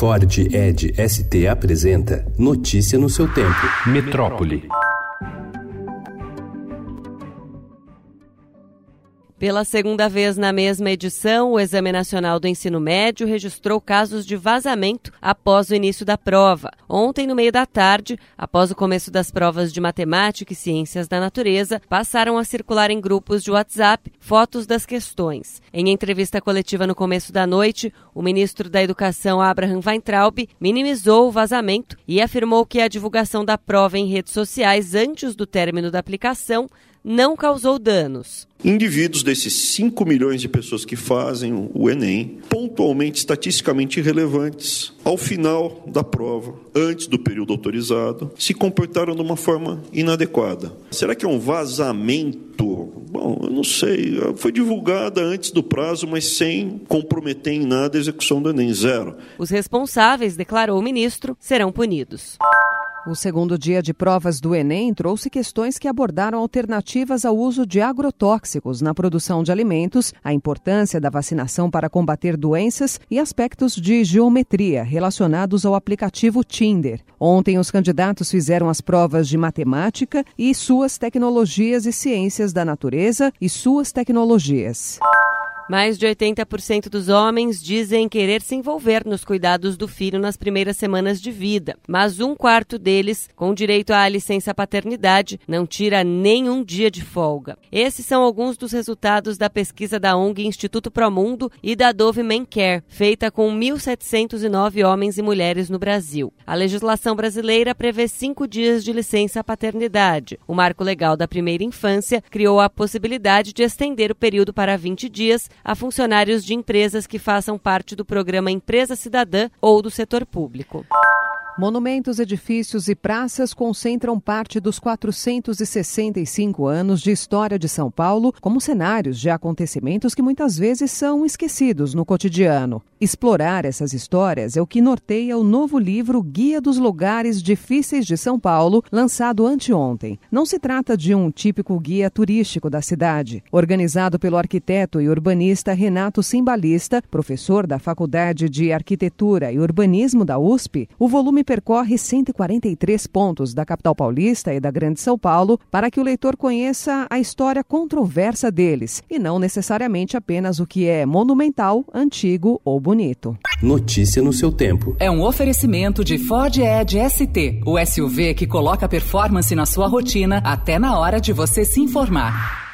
Ford Ed ST apresenta Notícia no seu tempo. Metrópole. Pela segunda vez na mesma edição, o Exame Nacional do Ensino Médio registrou casos de vazamento após o início da prova. Ontem, no meio da tarde, após o começo das provas de matemática e ciências da natureza, passaram a circular em grupos de WhatsApp fotos das questões. Em entrevista coletiva no começo da noite, o ministro da Educação, Abraham Weintraub, minimizou o vazamento e afirmou que a divulgação da prova em redes sociais antes do término da aplicação não causou danos. Indivíduos desses 5 milhões de pessoas que fazem o Enem, pontualmente, estatisticamente irrelevantes, ao final da prova, antes do período autorizado, se comportaram de uma forma inadequada. Será que é um vazamento? Bom, eu não sei. Foi divulgada antes do prazo, mas sem comprometer em nada a execução do Enem, zero. Os responsáveis, declarou o ministro, serão punidos. O segundo dia de provas do Enem trouxe questões que abordaram alternativas ao uso de agrotóxicos na produção de alimentos, a importância da vacinação para combater doenças e aspectos de geometria relacionados ao aplicativo Tinder. Ontem, os candidatos fizeram as provas de matemática e suas tecnologias e ciências da natureza e suas tecnologias. Mais de 80% dos homens dizem querer se envolver nos cuidados do filho nas primeiras semanas de vida, mas um quarto deles, com direito à licença paternidade, não tira nenhum dia de folga. Esses são alguns dos resultados da pesquisa da ONG Instituto Promundo e da Dove Men Care, feita com 1.709 homens e mulheres no Brasil. A legislação brasileira prevê cinco dias de licença paternidade. O marco legal da primeira infância criou a possibilidade de estender o período para 20 dias a funcionários de empresas que façam parte do programa Empresa Cidadã ou do setor público. Monumentos, edifícios e praças concentram parte dos 465 anos de história de São Paulo como cenários de acontecimentos que muitas vezes são esquecidos no cotidiano. Explorar essas histórias é o que norteia o novo livro Guia dos Lugares Difíceis de São Paulo, lançado anteontem. Não se trata de um típico guia turístico da cidade. Organizado pelo arquiteto e urbanista Renato Simbalista, professor da Faculdade de Arquitetura e Urbanismo da USP, o volume percorre 143 pontos da capital paulista e da Grande São Paulo para que o leitor conheça a história controversa deles e não necessariamente apenas o que é monumental, antigo ou bonito. Notícia no seu tempo. É um oferecimento de Ford Edge ST, o SUV que coloca performance na sua rotina até na hora de você se informar.